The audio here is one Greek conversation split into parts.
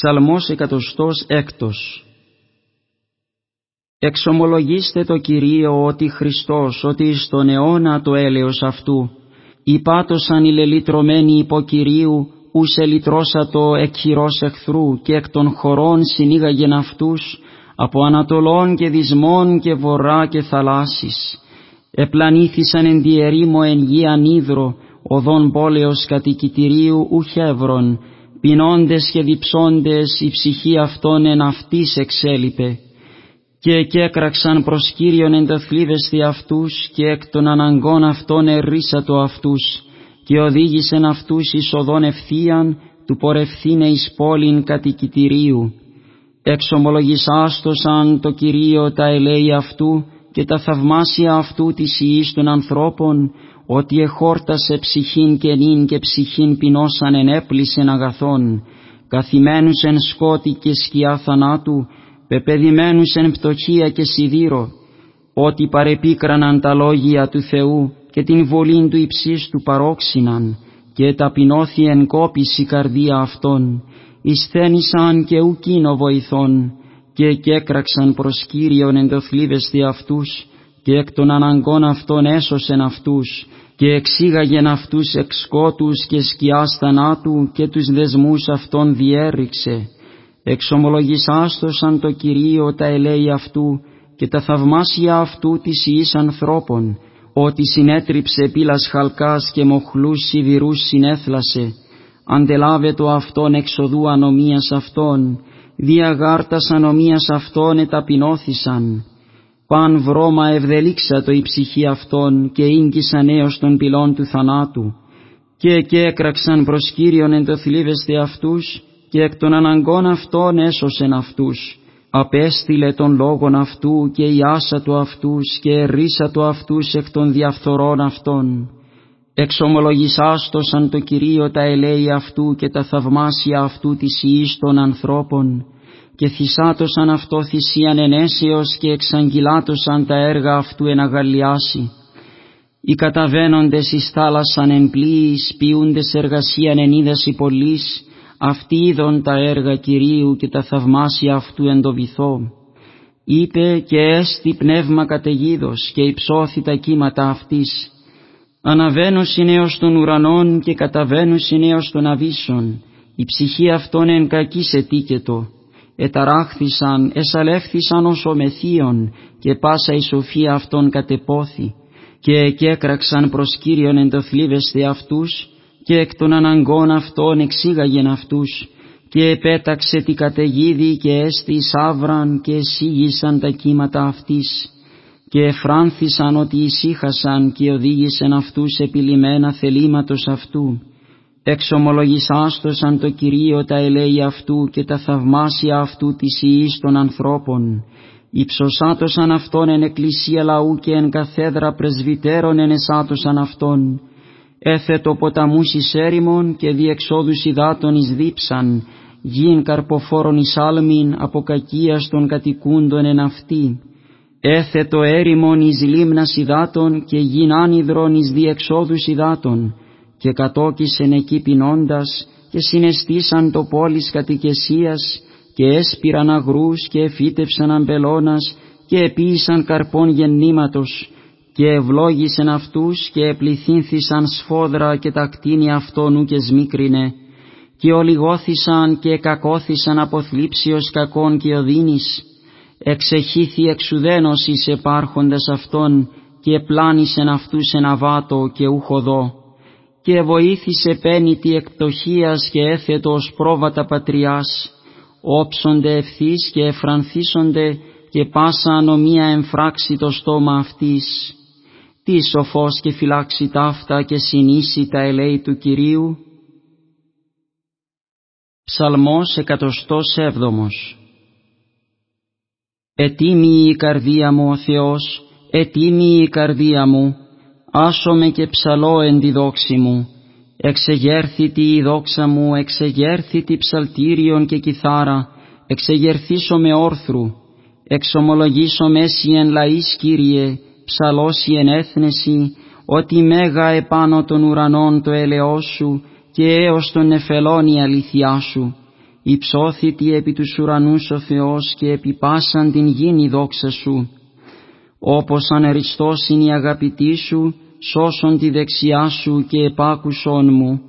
Ψαλμός εκατοστός έκτος Εξομολογήστε το Κυρίο ότι Χριστός, ότι στον αιώνα το έλεος αυτού, υπάτωσαν οι λελυτρωμένοι υπό Κυρίου, ους ελυτρώσατο εκ χειρός εχθρού και εκ των χωρών συνήγαγεν αυτούς, από Ανατολών και Δυσμών και Βορρά και Θαλάσσης. Επλανήθησαν εν διερήμο εν γη ανίδρο, οδόν πόλεως κατοικητηρίου ουχεύρων, πεινώντες και διψώντες η ψυχή αυτών εν αυτής εξέλιπε. Και εκέκραξαν προς Κύριον εν δι' αυτούς και εκ των αναγκών αυτών ερίσατο αυτούς και οδήγησεν αυτούς εις οδόν ευθείαν του πορευθύνε εις πόλην κατοικητηρίου. Εξομολογησάστοσαν το Κυρίο τα ελέη αυτού και τα θαυμάσια αυτού της ιής των ανθρώπων ότι εχόρτασε ψυχήν και νυν και ψυχήν πεινώσαν ενέπλησεν αγαθών, καθημένους εν σκότη και σκιά θανάτου, πεπαιδημένους εν πτωχία και σιδήρο, ότι παρεπίκραναν τα λόγια του Θεού και την βολήν του υψίστου παρόξυναν, και ταπεινώθη εν κόπηση καρδία αυτών, εισθένησαν και ουκίνο βοηθών, και εκέκραξαν προς Κύριον εντοθλίβεστη αυτούς, και εκ των αναγκών αυτών έσωσεν αυτούς, και εξήγαγεν αυτούς εξ σκότους και σκιάς θανάτου και τους δεσμούς αυτών διέριξε. Εξομολογησάστοσαν το Κυρίο τα ελέη αυτού και τα θαυμάσια αυτού της ιής ανθρώπων, ότι συνέτριψε πύλας χαλκάς και μοχλούς σιδηρούς συνέθλασε, αντελάβε το αυτόν εξοδού ανομίας αυτών, διαγάρτας ανομίας αυτών εταπεινώθησαν, παν βρώμα ευδελίξατο η ψυχή αυτών και ίγκυσαν έως των πυλών του θανάτου και και έκραξαν προς Κύριον εν το θλίβεστε αυτούς και εκ των αναγκών αυτών έσωσεν αυτούς. Απέστειλε τον λόγον αυτού και ιάσα του αυτούς και ερίσα του αυτούς εκ των διαφθορών αυτών. Εξομολογησάστοσαν το Κυρίο τα ελέη αυτού και τα θαυμάσια αυτού της ιής των ανθρώπων και θυσάτωσαν αυτό θυσίαν ενέσεως και εξαγγυλάτωσαν τα έργα αυτού εν αγαλιάσει. Οι καταβαίνοντες εις θάλασσαν εν πλοίης, ποιούντες εργασίαν εν είδαση πολλής, αυτοί είδον τα έργα Κυρίου και τα θαυμάσια αυτού εν το βυθό. Είπε και έστι πνεύμα καταιγίδος και υψώθη τα κύματα αυτής. Αναβαίνω συνέως των ουρανών και καταβαίνω συνέως των αβύσσων, η ψυχή αυτών εν κακής ετίκετο εταράχθησαν, εσαλεύθησαν ως ομεθείων και πάσα η σοφία αυτών κατεπόθη και εκέκραξαν προς Κύριον εντοθλίβεσθε αυτούς και εκ των αναγκών αυτών εξήγαγεν αυτούς και επέταξε τη καταιγίδη και έστι σαύραν και εσύγησαν τα κύματα αυτής και εφράνθησαν ότι ησύχασαν και οδήγησαν αυτούς επιλημένα θελήματος αυτού εξομολογησάστοσαν το Κυρίο τα ελέη αυτού και τα θαυμάσια αυτού της ιής των ανθρώπων, υψωσάτωσαν αυτόν εν εκκλησία λαού και εν καθέδρα πρεσβυτέρων εσάτωσαν αυτόν, έθετο ποταμούς εις έρημον και διεξόδους υδάτων εις δίψαν, γιν καρποφόρων εις άλμην από κακίας των κατοικούντων εν αυτή, έθετο έρημον εις λίμνας υδάτων και γιν άνυδρον εις διεξόδους υδάτων, και κατόκισεν εκεί πεινώντας και συναισθήσαν το πόλης κατοικεσίας και έσπηραν αγρούς και εφύτευσαν αμπελώνας και επίησαν καρπών γεννήματος και ευλόγησεν αυτούς και επληθύνθησαν σφόδρα και τα κτίνη αυτών και σμίκρινε και ολιγώθησαν και κακώθησαν από θλίψιος κακών και οδύνης. Εξεχήθη εξουδένος εις επάρχοντας αυτών και επλάνησεν αυτούς εν αβάτο και ουχοδό και βοήθησε πένιτη εκπτωχίας και έθετος πρόβατα πατριάς, όψονται ευθύς και εφρανθίσονται και πάσα ανομία εμφράξει το στόμα αυτής. Τι σοφός και φυλάξει ταύτα και συνήσει τα ελέη του Κυρίου. Ψαλμός εκατοστός έβδομος Ετίμη η καρδία μου ο Θεός, ετίμη η καρδία μου, άσομαι και ψαλώ εν τη δόξη μου, εξεγέρθητη η δόξα μου, εξεγέρθητη ψαλτήριον και κιθάρα, εξεγερθήσω με όρθρου, εξομολογήσω μέση εν λαής Κύριε, ψαλώσει εν έθνεση, ότι μέγα επάνω των ουρανών το έλεός σου και έως των νεφελών η αλήθειά σου. υψώθητη επί τους ουρανούς ο Θεός και επί πάσαν την γήνη δόξα Σου. Όπως ανεριστός είναι η αγαπητή Σου, σώσον τη δεξιά Σου και επάκουσον μου.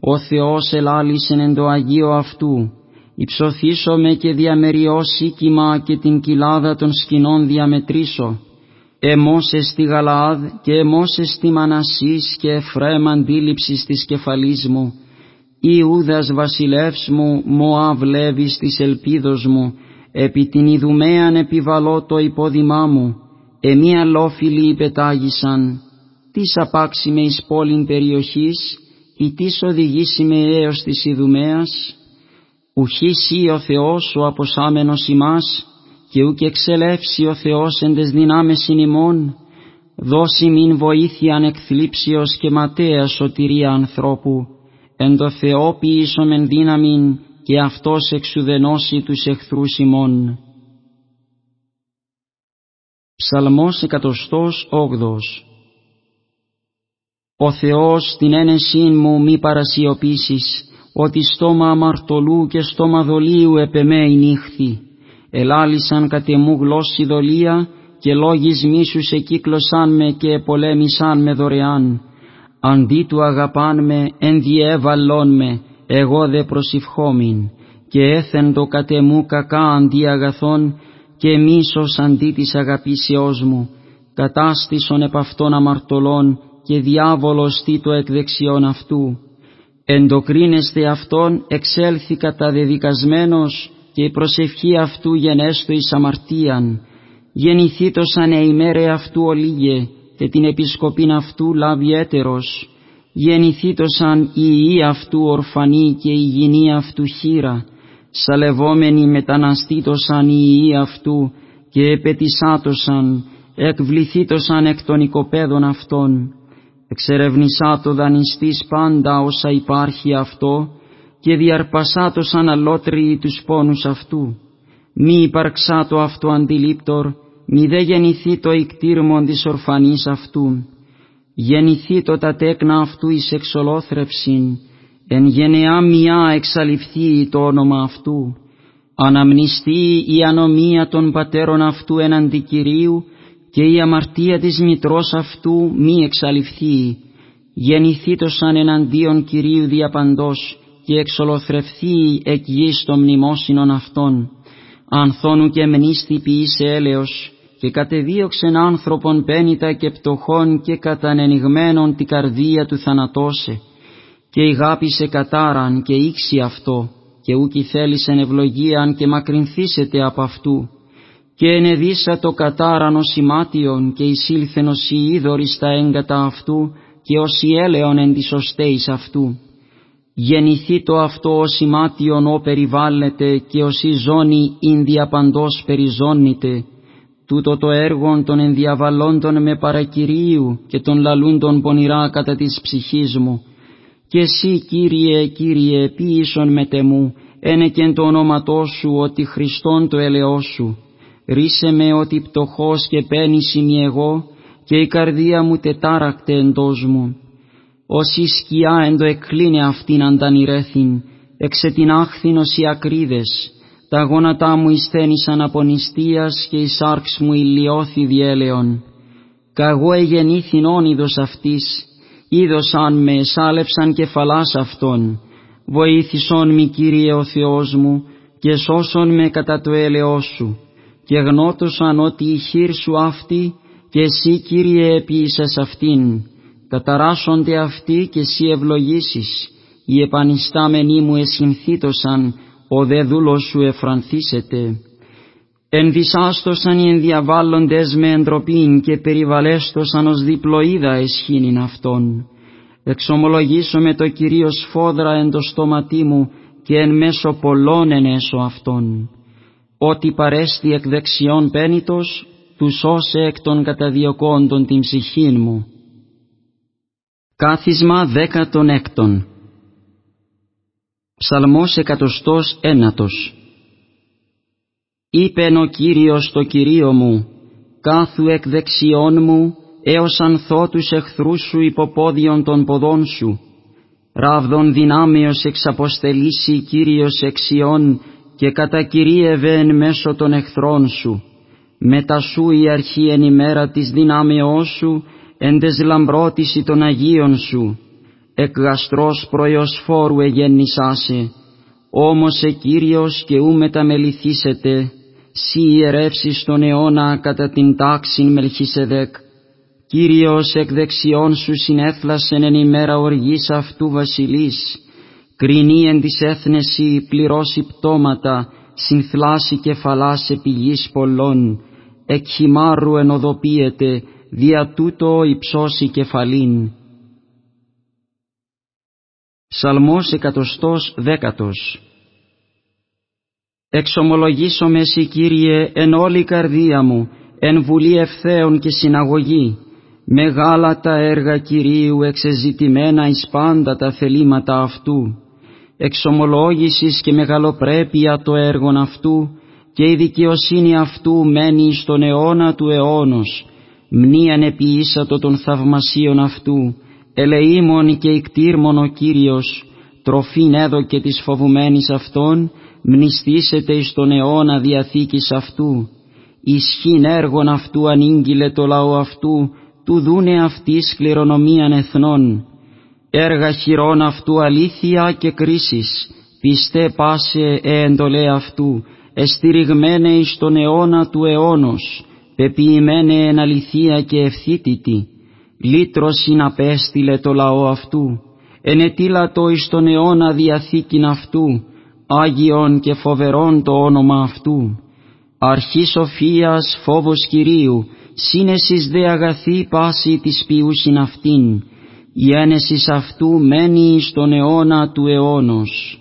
Ο Θεός ελάλησεν εν το Αγίο Αυτού. Υψωθήσομαι και διαμεριώσει κύμα και την κοιλάδα των σκηνών διαμετρήσω. Εμόσε στη Γαλάδ και εμόσε στη Μανασής και Εφραίμ αντίληψης της κεφαλής μου, Ιούδας βασιλεύς μου, Μωάβ Λέβης της ελπίδος μου, επί την Ιδουμαίαν επιβαλώ το υπόδημά μου, εμεί αλόφιλοι υπετάγησαν, τις απάξει με εις πόλην περιοχής, ή τις οδηγήσει με έως της Ιδουμαίας, ουχής ή ο Θεός ο αποσάμενος ημάς, και ούκ εξελεύσει ο Θεός εν τες δυνάμες ημών, δώσει μην βοήθειαν εκθλίψιος και ματέας σωτηρία ανθρώπου, εν το Θεό ποιήσομεν δύναμην και Αυτός εξουδενώσει τους εχθρούς ημών. Ψαλμός εκατοστός όγδος Ο Θεός την ένεσήν μου μη παρασιωπήσεις, ότι στόμα αμαρτωλού και στόμα δολίου επεμέ νύχθη ελάλησαν κατ' εμού γλώσσι δολία και λόγις μίσους εκύκλωσαν με και επολέμησαν με δωρεάν. Αντί του αγαπάν με, ενδιέβαλον με, εγώ δε προσευχόμην, και έθεν το κατ' εμού κακά αντί αγαθών, και μίσος αντί της αγαπήσεώς μου, κατάστησον επ' αυτών αμαρτωλών, και διάβολος τι το εκδεξιόν αυτού. Εντοκρίνεστε αυτόν εξέλθει καταδεδικασμένος, και η προσευχή αυτού γενέστο εις αμαρτίαν, γεννηθήτος ανεημέρε αυτού ολίγε, και την επισκοπήν αυτού λάβει έτερος, γεννηθήτος αν η ιή αυτού ορφανή και η γυνή αυτού χείρα, σαλευόμενη μεταναστήτωσαν η ιή αυτού και επετισάτωσαν, εκβληθήτωσαν εκ των οικοπαίδων αυτών, εξερευνησά το δανειστής πάντα όσα υπάρχει αυτό, και διαρπασάτος αναλότριοι τους πόνους αυτού. Μη υπαρξά το αυτό αντιλήπτορ, μη δε γεννηθεί το ικτήρμον της ορφανής αυτού. Γεννηθεί το τα τέκνα αυτού εις εξολόθρευσιν, εν γενεά μιά εξαλειφθεί το όνομα αυτού. Αναμνηστεί η ανομία των πατέρων αυτού εναντί Κυρίου και η αμαρτία της μητρός αυτού μη εξαλειφθεί. Γεννηθήτωσαν εναντίον Κυρίου διαπαντός, και εξολοθρευθεί εκ γης των μνημόσυνων αυτών, ανθώνου και μνήστη ποιήσε έλεος, και κατεδίωξεν άνθρωπον πένιτα και πτωχών και κατανενιγμένων τη καρδία του θανατώσε, και ηγάπησε κατάραν και ήξι αυτό, και ούκη θέλησεν ευλογίαν και μακρυνθήσετε από αυτού, και ενεδίσα το κατάραν ως ημάτιον και εισήλθεν ως η είδωρη στα έγκατα αυτού, και ως η έλεον εν της αυτού γεννηθεί το αυτό ως ημάτιον ο περιβάλλεται και ως η ζώνη ειν διαπαντός περιζώνεται, τούτο το έργον των ενδιαβαλλόντων με παρακυρίου και των λαλούντων πονηρά κατά της ψυχής μου. Και εσύ Κύριε, Κύριε, ποιήσον με τεμού, ένεκεν το όνοματό σου ότι Χριστόν το ελαιό σου. Ρίσε με ότι πτωχός και πένηση εγώ και η καρδία μου τετάρακτε εντός μου. Ως η σκιά εν το εκκλίνε αυτήν αντανηρέθην, εξετινάχθην ως οι ακρίδες, τα γόνατά μου εισθένησαν από νηστείας και η σάρξ μου ηλιώθη διέλεον. Καγώ εγεννήθην όνειδος αυτής, είδωσαν με, σάλεψαν κεφαλάς αυτών, βοήθησον μη Κύριε ο Θεός μου, και σώσον με κατά το έλεός Σου, και γνώτωσαν ότι η χείρ Σου αυτή, και Εσύ Κύριε επίησες αυτήν, καταράσσονται αυτοί και εσύ ευλογήσεις, οι επανιστάμενοι μου εσυνθήτωσαν, ο δε δούλος σου εφρανθήσεται. Ενδυσάστοσαν οι ενδιαβάλλοντες με εντροπήν και περιβαλέστοσαν ως διπλοίδα εσχήνην αυτών. Εξομολογήσω με το Κυρίως φόδρα εν το στόματί μου και εν μέσω πολλών ενέσω αυτών. Ότι παρέστη εκ δεξιών πένιτος, τους σώσε εκ των καταδιωκόντων την ψυχήν μου. Κάθισμα δέκατον έκτον Ψαλμός εκατοστός ένατος Είπεν ο Κύριος το Κυρίο μου, κάθου εκ δεξιών μου, έως ανθώ τους εχθρούς σου υποπόδιον των ποδών σου. ράβδον δυνάμεως εξαποστελήσει Κύριος εξιών και κατακυρίευε εν μέσω των εχθρών σου. Μετά σου η αρχή εν ημέρα της δυνάμεώς σου, εν τες λαμπρότηση των Αγίων σου. Εκ γαστρός προϊοσφόρου εγέννησάσε, όμως ε Κύριος και ου μεταμεληθήσετε, σύ ιερεύσεις τον αιώνα κατά την τάξην Μελχισεδέκ. Κύριος εκ δεξιών σου συνέθλασεν εν ημέρα οργής αυτού βασιλής, κρινή εν της έθνεση πληρώσει πτώματα, συνθλάσει κεφαλάς επί γης πολλών, εκ χυμάρου ενοδοποιείται, δια τούτο υψώσει κεφαλήν. Ψαλμός εκατοστός δέκατος. Εξομολογήσομαι σοι Κύριε εν όλη καρδία μου, εν βουλή ευθέων και συναγωγή, μεγάλα τα έργα Κυρίου εξεζητημένα εις πάντα τα θελήματα Αυτού, εξομολόγησης και μεγαλοπρέπεια το έργον Αυτού και η δικαιοσύνη Αυτού μένει στον αιώνα του αιώνος, μνήαν επιήσατο των θαυμασίων Αυτού, ελεήμων και ικτήρμον ο Κύριος, τροφήν έδωκε της φοβουμένης Αυτών, μνηστήσετε εις τον αιώνα διαθήκης Αυτού, ισχύν έργων Αυτού ανήγγειλε το λαό Αυτού, του δούνε αυτής κληρονομίαν εθνών, έργα χειρών Αυτού αλήθεια και κρίσης, πιστέ πάσε ε εντολέ Αυτού, εστηριγμένε εις τον αιώνα του αιώνος, πεποιημένε εν αληθεία και ευθύτητη, λύτρωσιν απέστειλε το λαό αυτού, ενετήλατο εις τον αιώνα διαθήκην αυτού, Άγιον και φοβερόν το όνομα αυτού. Αρχής σοφίας φόβος Κυρίου, σύνεσης δε αγαθή πάση της ποιούσιν αυτήν, η ένεσης αυτού μένει στον αιώνα του αιώνος.